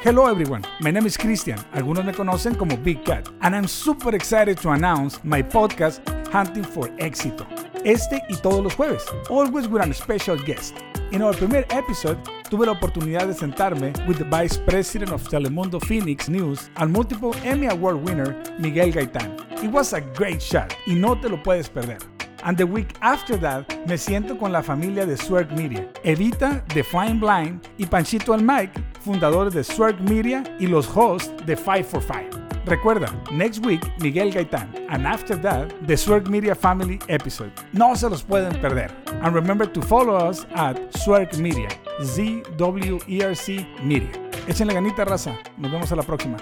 Hello everyone, my name is Christian. Algunos me conocen como Big Cat, and I'm super excited to announce my podcast Hunting for Éxito. Este y todos los jueves, always with a special guest. En our primer episode, tuve la oportunidad de sentarme with the Vice President of Telemundo Phoenix News and multiple Emmy Award winner Miguel Gaitán. It was a great shot y no te lo puedes perder. And the week after that, me siento con la familia de Swerg Media, Evita de Fine Blind y Panchito el Mike, fundadores de Swerg Media y los hosts de 545. Recuerda, next week Miguel Gaitán, and after that, the Swerg Media Family episode. No se los pueden perder. And remember to follow us at Swerg Media, Z-W-E-R-C Media. Échenle ganita, raza. Nos vemos a la próxima.